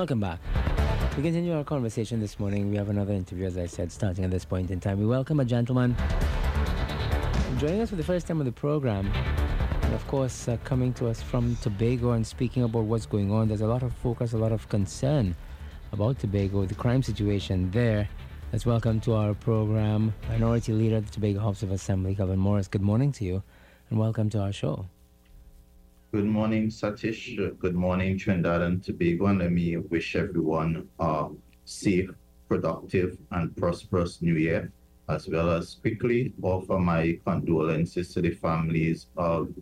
Welcome back. We continue our conversation this morning. We have another interview, as I said, starting at this point in time. We welcome a gentleman joining us for the first time on the program. And of course, uh, coming to us from Tobago and speaking about what's going on. There's a lot of focus, a lot of concern about Tobago, the crime situation there. Let's welcome to our program Minority Leader of the Tobago House of Assembly, Kelvon Morris. Good morning to you, and welcome to our show. Good morning, Satish. Good morning, Trinidad and Tobago. And let me wish everyone a safe, productive, and prosperous new year, as well as quickly offer my condolences to the families of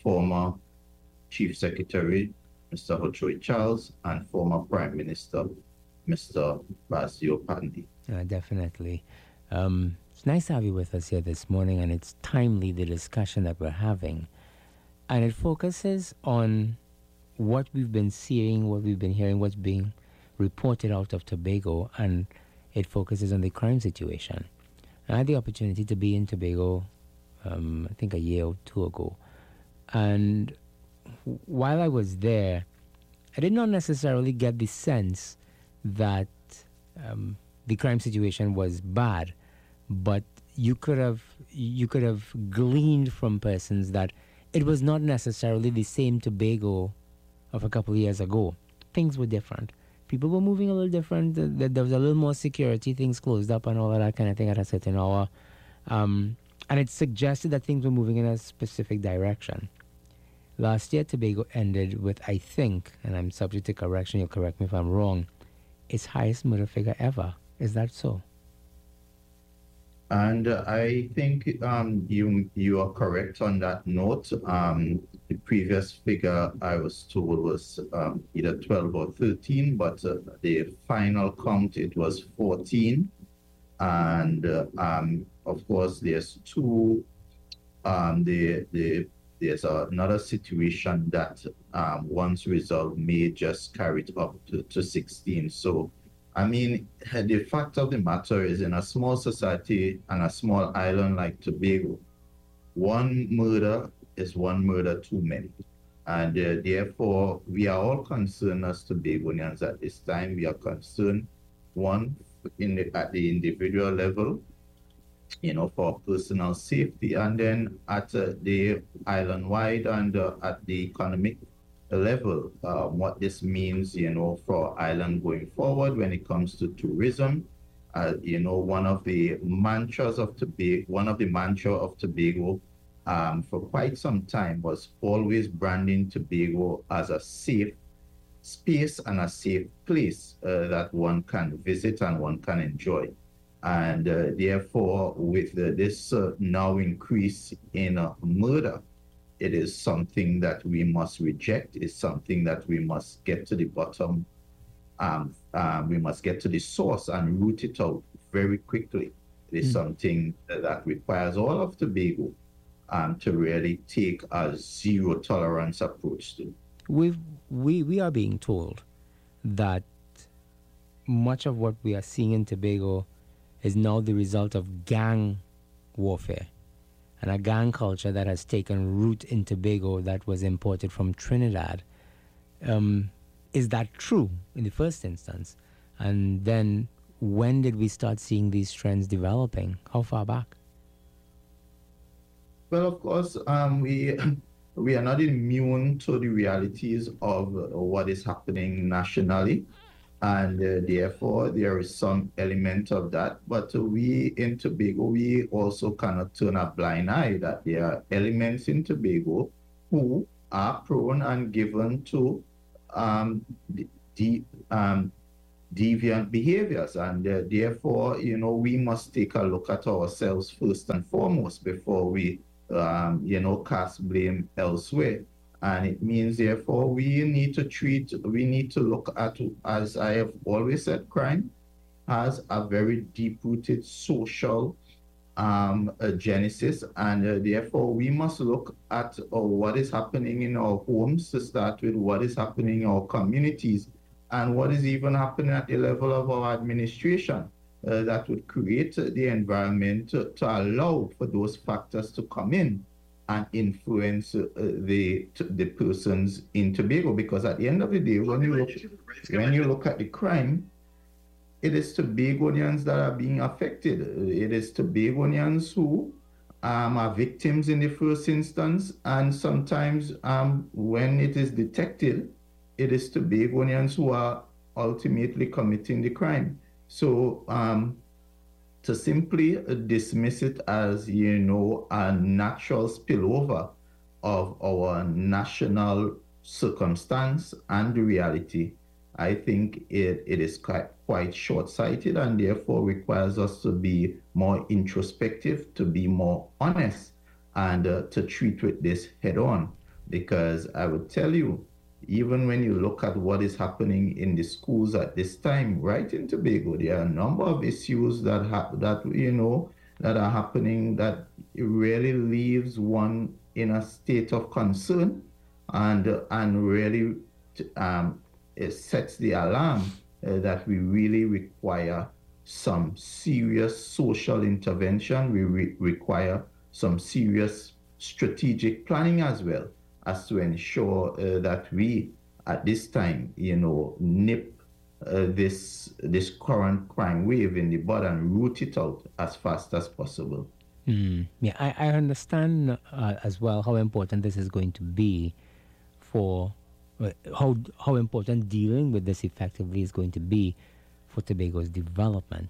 former Chief Secretary, Mr. Hochoy Charles, and former Prime Minister, Mr. Basdeo Panday. Uh, definitely. Um, it's nice to have you with us here this morning, and it's timely the discussion that we're having and it focuses on what we've been seeing, what we've been hearing, what's being reported out of Tobago, and it focuses on the crime situation. I had the opportunity to be in Tobago, um, I think a year or two ago, and while I was there, I did not necessarily get the sense that um, the crime situation was bad, but you could have you could have gleaned from persons that it was not necessarily the same Tobago of a couple of years ago. Things were different. People were moving a little different. There was a little more security. Things closed up and all of that kind of thing at a certain hour. Um, and it suggested that things were moving in a specific direction. Last year, Tobago ended with, I think, and I'm subject to correction, you'll correct me if I'm wrong, its highest murder figure ever. Is that so? And I think um, you you are correct on that note. Um, the previous figure I was told was um, either 12 or 13, but uh, the final count it was 14. And uh, um, of course, there's two. Um, the the there's another situation that um, once resolved may just carry it up to, to 16. So I mean, the fact of the matter is, in a small society and a small island like Tobago, one murder is one murder too many. And uh, therefore, we are all concerned as Tobagonians at this time. We are concerned, one, in the, at the individual level, you know, for personal safety, and then at uh, the island wide and uh, at the economic level uh, what this means, you know, for island going forward when it comes to tourism. Uh, you know, one of the mantras of Tobago, one of the mantra of Tobago um, for quite some time was always branding Tobago as a safe space and a safe place uh, that one can visit and one can enjoy. And uh, therefore, with this uh, now increase in uh, murder, it is something that we must reject. It's something that we must get to the bottom. Um, um, we must get to the source and root it out very quickly. It is mm. something that, that, requires all of Tobago um, to really take a zero tolerance approach to. we we, we are being told that much of what we are seeing in Tobago is now the result of gang warfare and a gang culture that has taken root in Tobago that was imported from Trinidad. Um, is that true in the first instance? And then when did we start seeing these trends developing? How far back? Well, of course, um, we we are not immune to the realities of what is happening nationally and uh, therefore there is some element of that. But we in Tobago, we also cannot turn a blind eye that there are elements in Tobago who are prone and given to um, um, deviant behaviors, and uh, therefore, you know, we must take a look at ourselves first and foremost before we, um, you know, cast blame elsewhere. And it means, therefore, we need to treat, we need to look at, as I have always said, crime has a very deep rooted social um, genesis. And uh, therefore, we must look at uh, what is happening in our homes to start with, what is happening in our communities, and what is even happening at the level of our administration. Uh, that would create the environment to, to allow for those factors to come in and influence uh, the the persons in Tobago. Because at the end of the day, when you look, when you look at the crime, it is Tobagonians that are being affected. It is Tobagonians who um, are victims in the first instance, and sometimes um, when it is detected, it is Tobagonians who are ultimately committing the crime. So um, to simply dismiss it as, you know, a natural spillover of our national circumstance and reality, I think it, it is quite, quite short sighted and therefore requires us to be more introspective, to be more honest, and uh, to treat with this head on. Because I would tell you, even when you look at what is happening in the schools at this time, right in Tobago, there are a number of issues that ha- that you know that are happening that really leaves one in a state of concern, and and really um, sets the alarm uh, that we really require some serious social intervention. We re- require some serious strategic planning as well as to ensure uh, that we, at this time, you know, nip uh, this this current crime wave in the bud and root it out as fast as possible. Mm, yeah, I, I understand uh, as well how important this is going to be for uh, how how important dealing with this effectively is going to be for Tobago's development,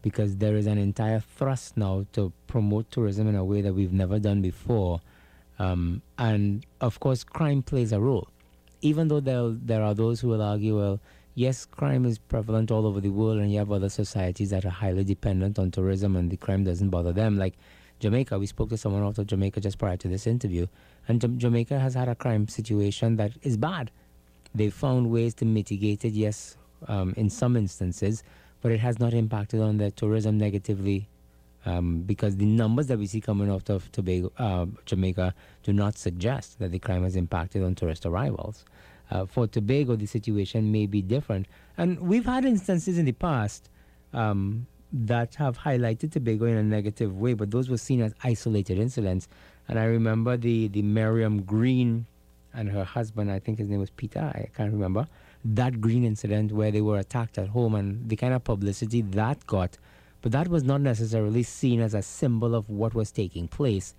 because there is an entire thrust now to promote tourism in a way that we've never done before um, and of course, crime plays a role. Even though there, there are those who will argue, well, yes, crime is prevalent all over the world, and you have other societies that are highly dependent on tourism, and the crime doesn't bother them. Like Jamaica, we spoke to someone out of Jamaica just prior to this interview, and J- Jamaica has had a crime situation that is bad. They found ways to mitigate it, yes, um, in some instances, but it has not impacted on their tourism negatively um, because the numbers that we see coming out of Tobago, uh, Jamaica do not suggest that the crime has impacted on tourist arrivals. Uh, for Tobago, the situation may be different. And we've had instances in the past um, that have highlighted Tobago in a negative way, but those were seen as isolated incidents. And I remember the, the Miriam Green and her husband, I think his name was Peter, I can't remember, that Green incident where they were attacked at home and the kind of publicity that got but that was not necessarily seen as a symbol of what was taking place.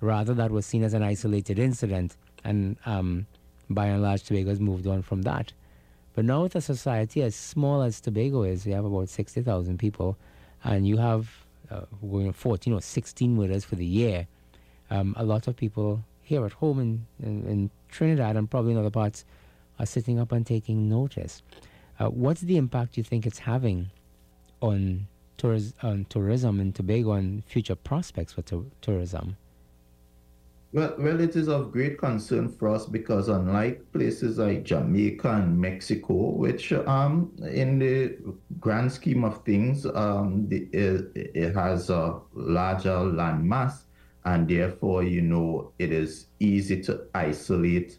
Rather, that was seen as an isolated incident, and um, by and large, Tobago has moved on from that. But now, with a society as small as Tobago is, we have about 60,000 people, and you have uh, going 14 or 16 murders for the year. Um, a lot of people here at home in, in, in, Trinidad and probably in other parts are sitting up and taking notice. Uh, what's the impact you think it's having on tourism, um, tourism in Tobago and future prospects for tourism? Well, well, it is of great concern for us because unlike places like Jamaica and Mexico, which um, in the grand scheme of things, um, the, it, it has a larger land mass, and therefore, you know, it is easy to isolate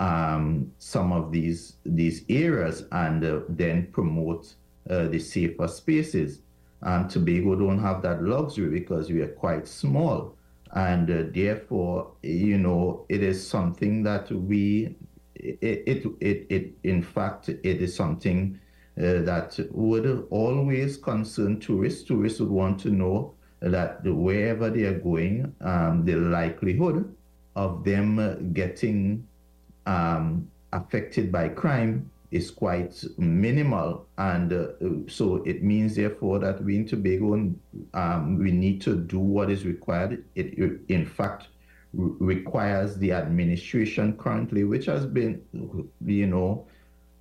um, some of these these areas and uh, then promote uh, the safer spaces. And Tobago don't have that luxury because we are quite small. And uh, therefore, you know, it is something that we, it, it, it, it in fact, it is something uh, that would always concern tourists. Tourists would want to know that wherever they are going, um, the likelihood of them getting um, affected by crime is quite minimal. And uh, so it means, therefore, that we in Tobago, um, we need to do what is required. It, in fact, requires the administration currently, which has been, you know,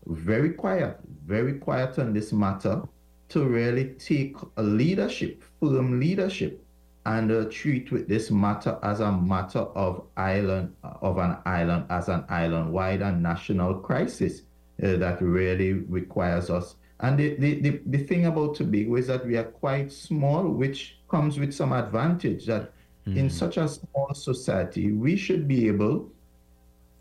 very quiet, very quiet on this matter, to really take a leadership, firm leadership, and uh, treat with this matter as a matter of island, of an island, as an island-wide and national crisis uh, that really requires us. And the, the, the, the, thing about Tobago is that we are quite small, which comes with some advantage that mm-hmm. in such a small society, we should be able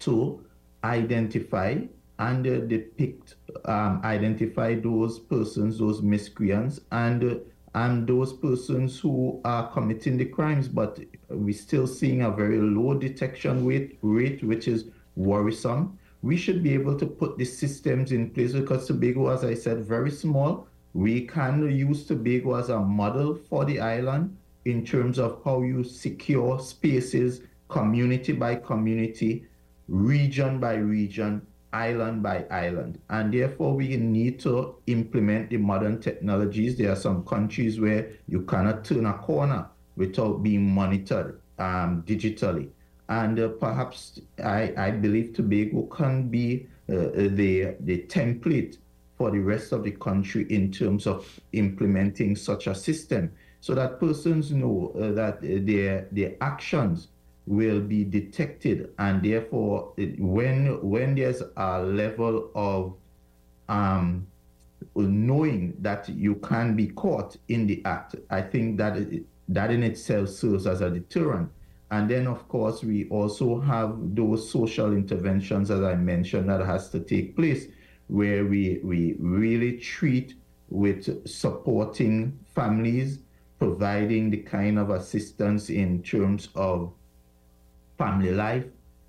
to identify and uh, depict, um, identify those persons, those miscreants, and uh, and those persons who are committing the crimes, but we're still seeing a very low detection rate, rate which is worrisome. We should be able to put the systems in place because Tobago, as I said, very small. We can use Tobago as a model for the island in terms of how you secure spaces, community by community, region by region, island by island. And therefore, we need to implement the modern technologies. There are some countries where you cannot turn a corner without being monitored um, digitally. And uh, perhaps I, I believe Tobago can be uh, the, the template for the rest of the country in terms of implementing such a system so that persons know uh, that their, their actions will be detected. And therefore when when there's a level of um, knowing that you can be caught in the act i think that that in itself serves as a deterrent and then of course we also have those social interventions as i mentioned that has to take place where we we really treat with supporting families providing the kind of assistance in terms of family life,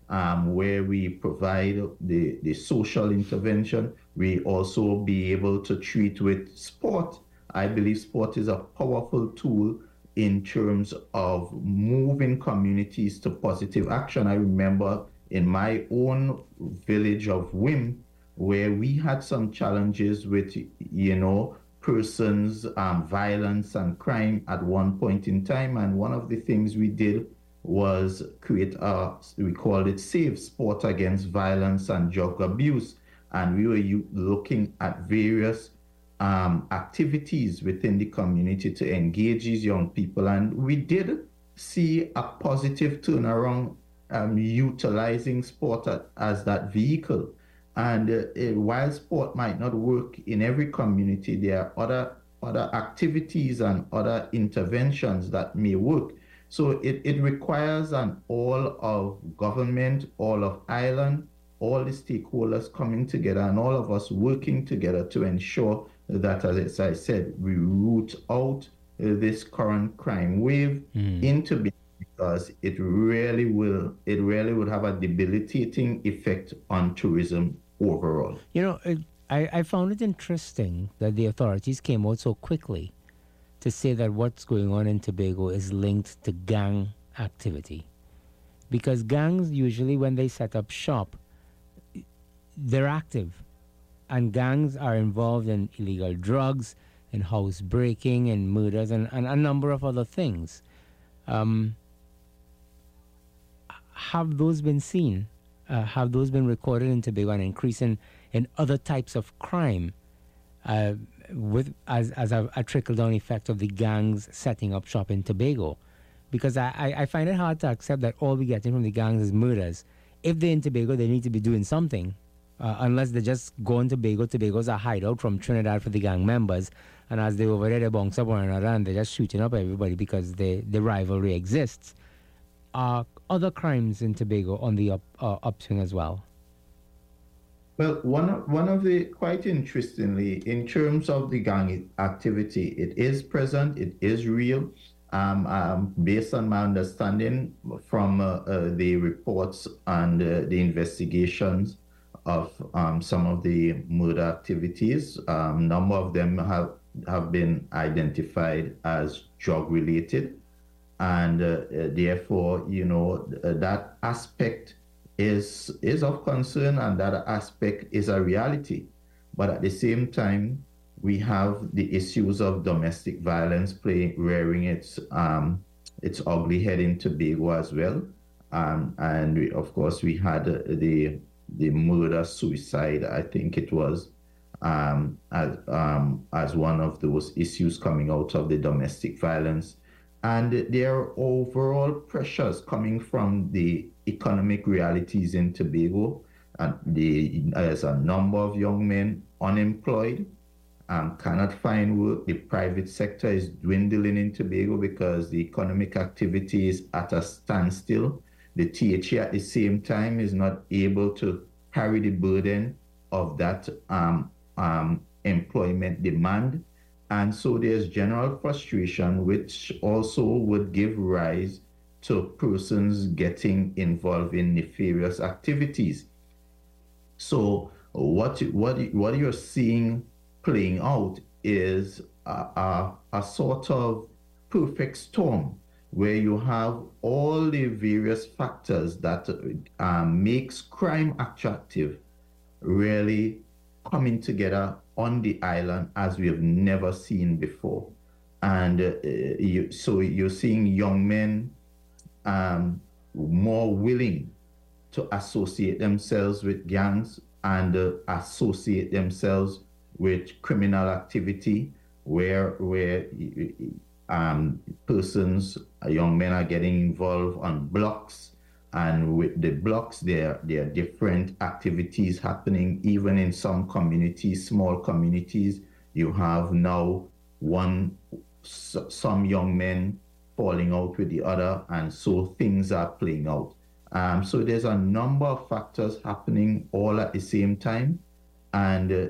um, where we provide the, the social intervention. We also be able to treat with sport. I believe sport is a powerful tool in terms of moving communities to positive action. I remember in my own village of Whim, where we had some challenges with, you know, persons, um, violence and crime at one point in time. And one of the things we did was create a, we called it Safe Sport Against Violence and Drug Abuse. And we were looking at various um, activities within the community to engage these young people. And we did see a positive turnaround um, utilizing sport as that vehicle. And uh, while sport might not work in every community, there are other other activities and other interventions that may work. So it, it requires an all of government, all of island, all the stakeholders coming together and all of us working together to ensure that, as I said, we root out this current crime wave mm. into because it really will it really would have a debilitating effect on tourism overall. You know, I, I found it interesting that the authorities came out so quickly to say that what's going on in Tobago is linked to gang activity. Because gangs, usually, when they set up shop, they're active. And gangs are involved in illegal drugs, in house breaking, and murders, and, and a number of other things. Um, have those been seen? Uh, have those been recorded in Tobago and increasing in other types of crime? Uh, with as, as a, a trickle down effect of the gangs setting up shop in Tobago. Because I, I, I, find it hard to accept that all we're getting from the gangs is murders. If they're in Tobago, they need to be doing something. Uh, unless they're just going to Tobago. Tobago's a hideout from Trinidad for the gang members. And as they over there, they bounce up one another and they're just shooting up everybody because they, the rivalry exists. Are other crimes in Tobago on the up, uh, upswing as well? Well, one of, one of the quite interestingly, in terms of the gang activity, it is present, it is real. Um, um, based on my understanding from uh, uh, the reports and uh, the investigations of um, some of the murder activities, a um, number of them have have been identified as drug related, and uh, uh, therefore, you know, that aspect is is of concern and that aspect is a reality. But at the same time, we have the issues of domestic violence playing rearing its um, its ugly head in Tobago as well. Um, and we, of course, we had the the murder suicide. I think it was um, as um, as one of those issues coming out of the domestic violence, and there are overall pressures coming from the economic realities in Tobago. And the, there's a number of young men unemployed, um, cannot find work. The private sector is dwindling in Tobago because the economic activity is at a standstill. The THA at the same time is not able to carry the burden of that um, um, employment demand. And so there's general frustration, which also would give rise to persons getting involved in nefarious activities. So what what what you're seeing playing out is a, a, a sort of perfect storm where you have all the various factors that um, makes crime attractive really coming together on the island as we have never seen before. And uh, you, so you're seeing young men um, more willing to associate themselves with gangs and uh, associate themselves with criminal activity where where um, persons, uh, young men are getting involved on blocks, and with the blocks, there there are different activities happening. Even in some communities, small communities, you have now one some young men falling out with the other, and so things are playing out. Um, so there's a number of factors happening all at the same time, and uh,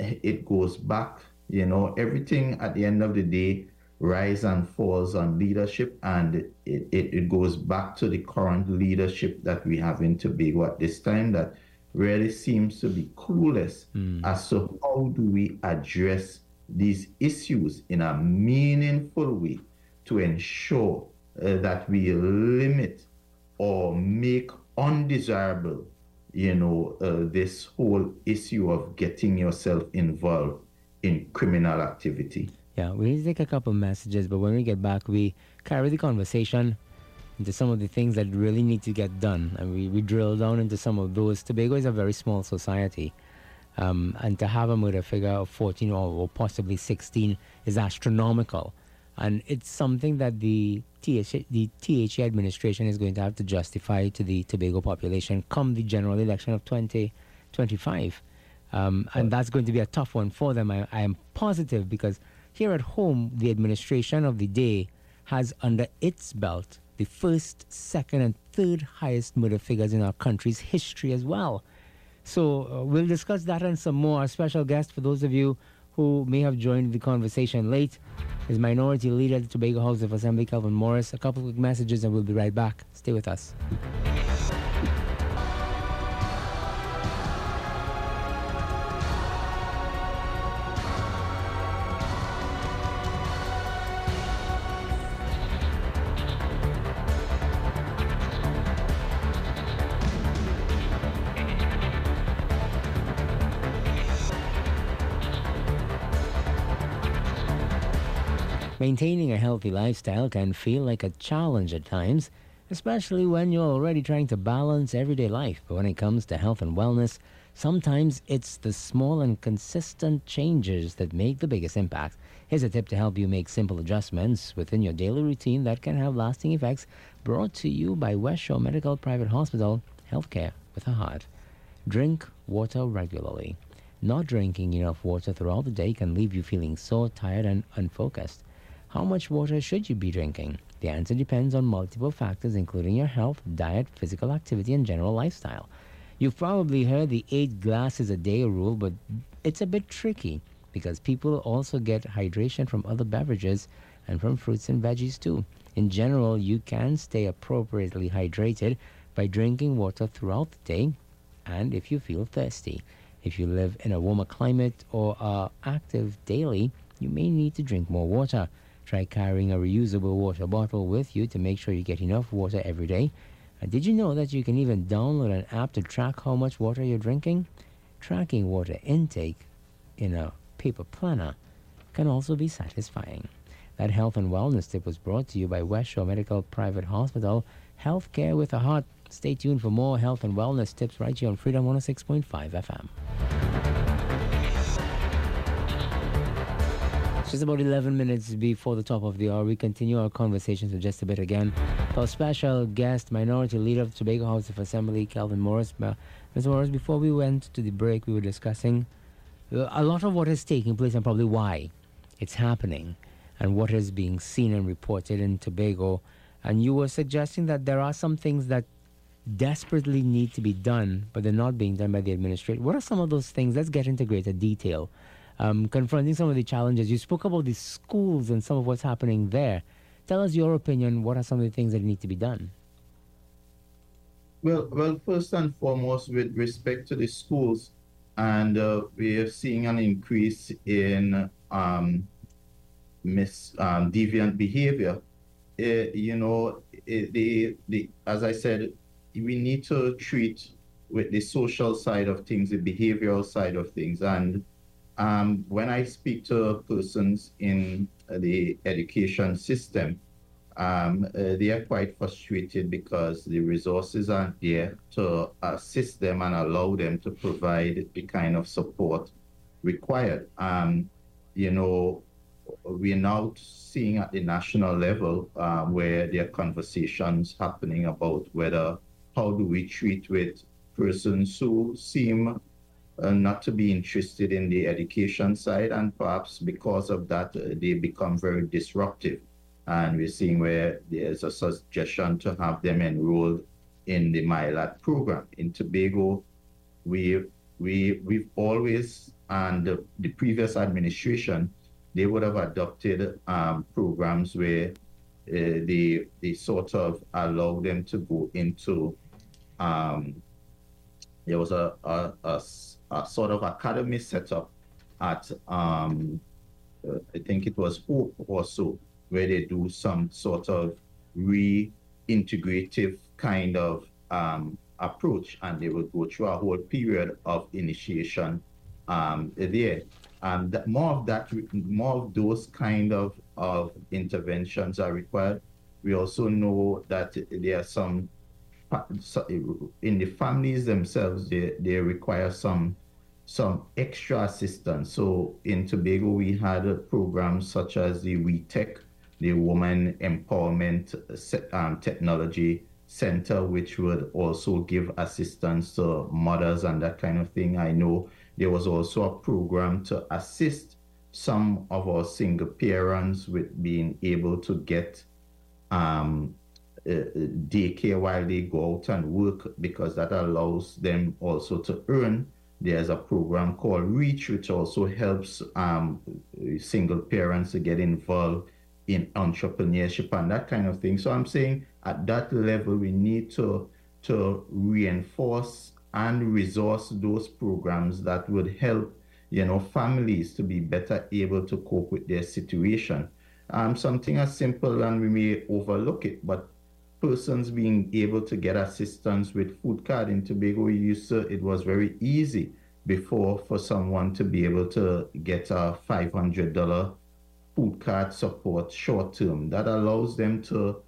it goes back. You know, everything at the end of the day rise and falls on leadership, and it, it, it goes back to the current leadership that we have in Tobago at this time that really seems to be clueless mm. as to how do we address these issues in a meaningful way to ensure uh, that we limit or make undesirable you know uh, this whole issue of getting yourself involved in criminal activity yeah, we need to take a couple of messages, but when we get back, we carry the conversation into some of the things that really need to get done, and we, we drill down into some of those. Tobago is a very small society, um, and to have a murder figure of 14 or, or, possibly 16 is astronomical, and it's something that the TH, the THA administration is going to have to justify to the Tobago population come the general election of 2025. Um, and that's going to be a tough one for them. I, I am positive because here at home, the administration of the day has under its belt the first, second, and third highest murder figures in our country's history as well. So uh, we'll discuss that and some more. Our special guest, for those of you who may have joined the conversation late, is Minority Leader at the Tobago House of Assembly, Kelvon Morris. A couple quick messages and we'll be right back. Stay with us. Maintaining a healthy lifestyle can feel like a challenge at times, especially when you're already trying to balance everyday life. But when it comes to health and wellness, sometimes it's the small and consistent changes that make the biggest impact. Here's a tip to help you make simple adjustments within your daily routine that can have lasting effects, brought to you by West Shore Medical Private Hospital, Healthcare with a Heart. Drink water regularly. Not drinking enough water throughout the day can leave you feeling so tired and unfocused. How much water should you be drinking? The answer depends on multiple factors, including your health, diet, physical activity, and general lifestyle. You've probably heard the eight glasses a day rule, but it's a bit tricky because people also get hydration from other beverages and from fruits and veggies too. In general, you can stay appropriately hydrated by drinking water throughout the day and if you feel thirsty. If you live in a warmer climate or are active daily, you may need to drink more water. Try carrying a reusable water bottle with you to make sure you get enough water every day. And did you know that you can even download an app to track how much water you're drinking? Tracking water intake in a paper planner can also be satisfying. That health and wellness tip was brought to you by West Shore Medical Private Hospital, Healthcare with a Heart. Stay tuned for more health and wellness tips right here on Freedom 106.5 FM. Just about 11 minutes before the top of the hour, we continue our conversations just a bit again. Our special guest, Minority Leader of Tobago House of Assembly, Kelvon Morris. Mr. Morris, before we went to the break, we were discussing uh, a lot of what is taking place and probably why it's happening and what is being seen and reported in Tobago. And you were suggesting that there are some things that desperately need to be done, but they're not being done by the administration. What are some of those things? Let's get into greater detail um, confronting some of the challenges. You spoke about the schools and some of what's happening there. Tell us your opinion. What are some of the things that need to be done? Well, well, first and foremost, with respect to the schools, and uh, we are seeing an increase in um, mis um, deviant behavior. Uh, you know, it, the the as I said, we need to treat with the social side of things, the behavioral side of things, and um, when I speak to persons in the education system, um, uh, they are quite frustrated because the resources aren't there to assist them and allow them to provide the kind of support required. Um, you know, we're now seeing at the national level um, where there are conversations happening about whether how do we treat with persons who seem uh, not to be interested in the education side and perhaps because of that uh, they become very disruptive and we're seeing where there's a suggestion to have them enrolled in the MILAT program. In Tobago, we, we, we've always, and the, the previous administration, they would have adopted um, programs where uh, they, they sort of allow them to go into, um, there was a, a, a, a, sort of academy set up at, um, I think it was Hope or so, where they do some sort of reintegrative kind of um, approach and they will go through a whole period of initiation um, there. And more of that, more of those kind of, of interventions are required. We also know that there are some, in the families themselves, they, they require some some extra assistance. So in Tobago, we had programs such as the WeTech, the Woman Empowerment um, Technology Center, which would also give assistance to mothers and that kind of thing. I know there was also a program to assist some of our single parents with being able to get um, daycare while they go out and work because that allows them also to earn. There's a program called Reach, which also helps um, single parents to get involved in entrepreneurship and that kind of thing. So I'm saying at that level, we need to to reinforce and resource those programs that would help you know families to be better able to cope with their situation. Um, something as simple and we may overlook it, but persons being able to get assistance with food card in Tobago, used to, it was very easy before for someone to be able to get a $500 food card support short term. That allows them to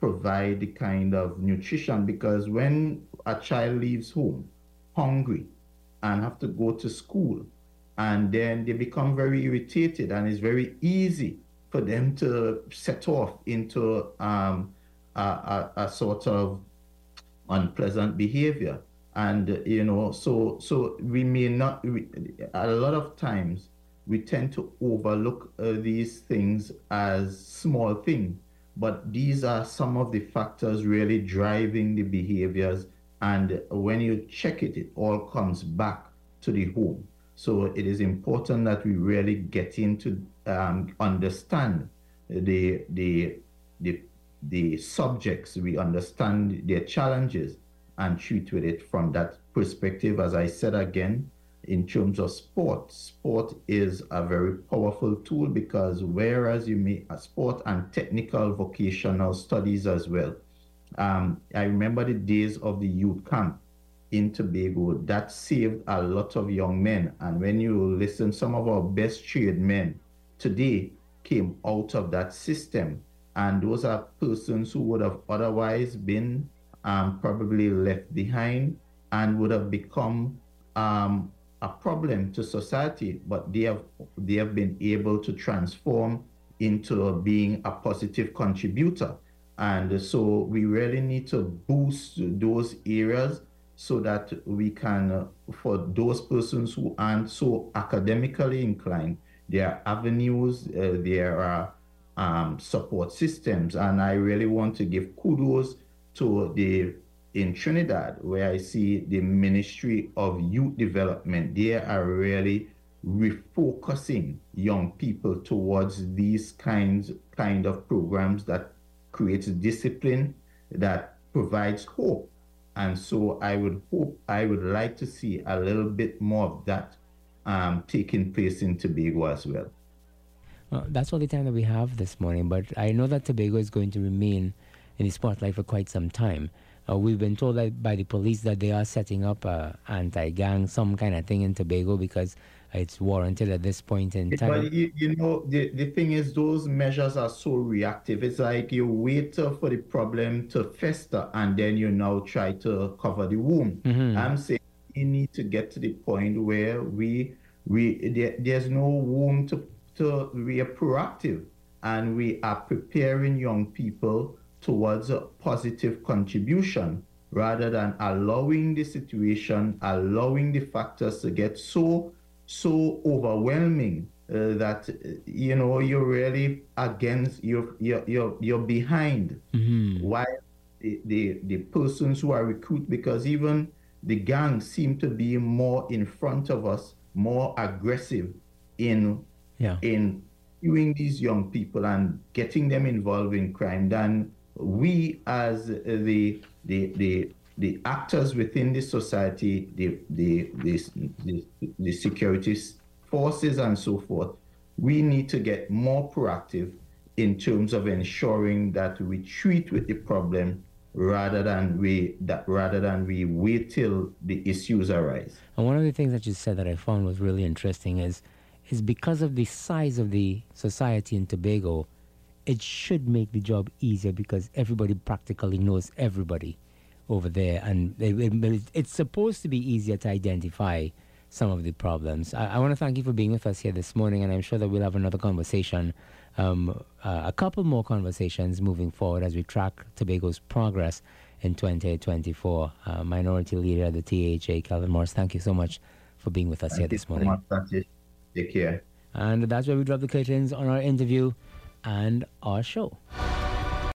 provide the kind of nutrition because when a child leaves home hungry and have to go to school and then they become very irritated and it's very easy for them to set off into um, a, a, a sort of unpleasant behavior and you know so so we may not we, a lot of times we tend to overlook uh, these things as small things, but these are some of the factors really driving the behaviors. And when you check it, it all comes back to the home. So it is important that we really get into um, understand the the the the subjects, we understand their challenges and treat with it from that perspective. As I said again, in terms of sport, sport is a very powerful tool because whereas you may a sport and technical vocational studies as well. Um, I remember the days of the youth camp in Tobago that saved a lot of young men. And when you listen, some of our best trained men today came out of that system. And those are persons who would have otherwise been um, probably left behind and would have become um, a problem to society, but they have they have been able to transform into being a positive contributor. And so we really need to boost those areas so that we can, for those persons who aren't so academically inclined, there are avenues, uh, there are um, support systems. And I really want to give kudos to the in Trinidad, where I see the Ministry of Youth Development, they are really refocusing young people towards these kinds kind of programs that creates discipline that provides hope. And so i would hope i would like to see a little bit more of that um, taking place in tobago as well well, that's all the time that we have this morning, but I know that Tobago is going to remain in the spotlight for quite some time. Uh, we've been told that by the police that they are setting up anti-gang, some kind of thing in Tobago because it's warranted at this point in time. But you, you know, the, the thing is, those measures are so reactive. It's like you wait for the problem to fester and then you now try to cover the wound. Mm-hmm. I'm saying we need to get to the point where we we there, there's no room to to we are proactive and we are preparing young people towards a positive contribution rather than allowing the situation, allowing the factors to get so so overwhelming uh, that you know you're really against you're you're you're, you're behind mm-hmm. while the, the the persons who are recruited because even the gangs seem to be more in front of us more aggressive in yeah. in viewing these young people and getting them involved in crime than we as the the the the actors within the society, the the the, the, the security forces and so forth, we need to get more proactive in terms of ensuring that we treat with the problem rather than we that rather than we wait till the issues arise. And one of the things that you said that I found was really interesting is is because of the size of the society in Tobago, it should make the job easier because everybody practically knows everybody over there, and it, it, it's supposed to be easier to identify some of the problems. I, I want to thank you for being with us here this morning, and I'm sure that we'll have another conversation, um, uh, a couple more conversations moving forward as we track Tobago's progress in 2024. Uh, Minority Leader of the THA, Kelvon Morris, thank you so much for being with us thank here this morning. So Take care. And that's where we drop the curtains on our interview and our show.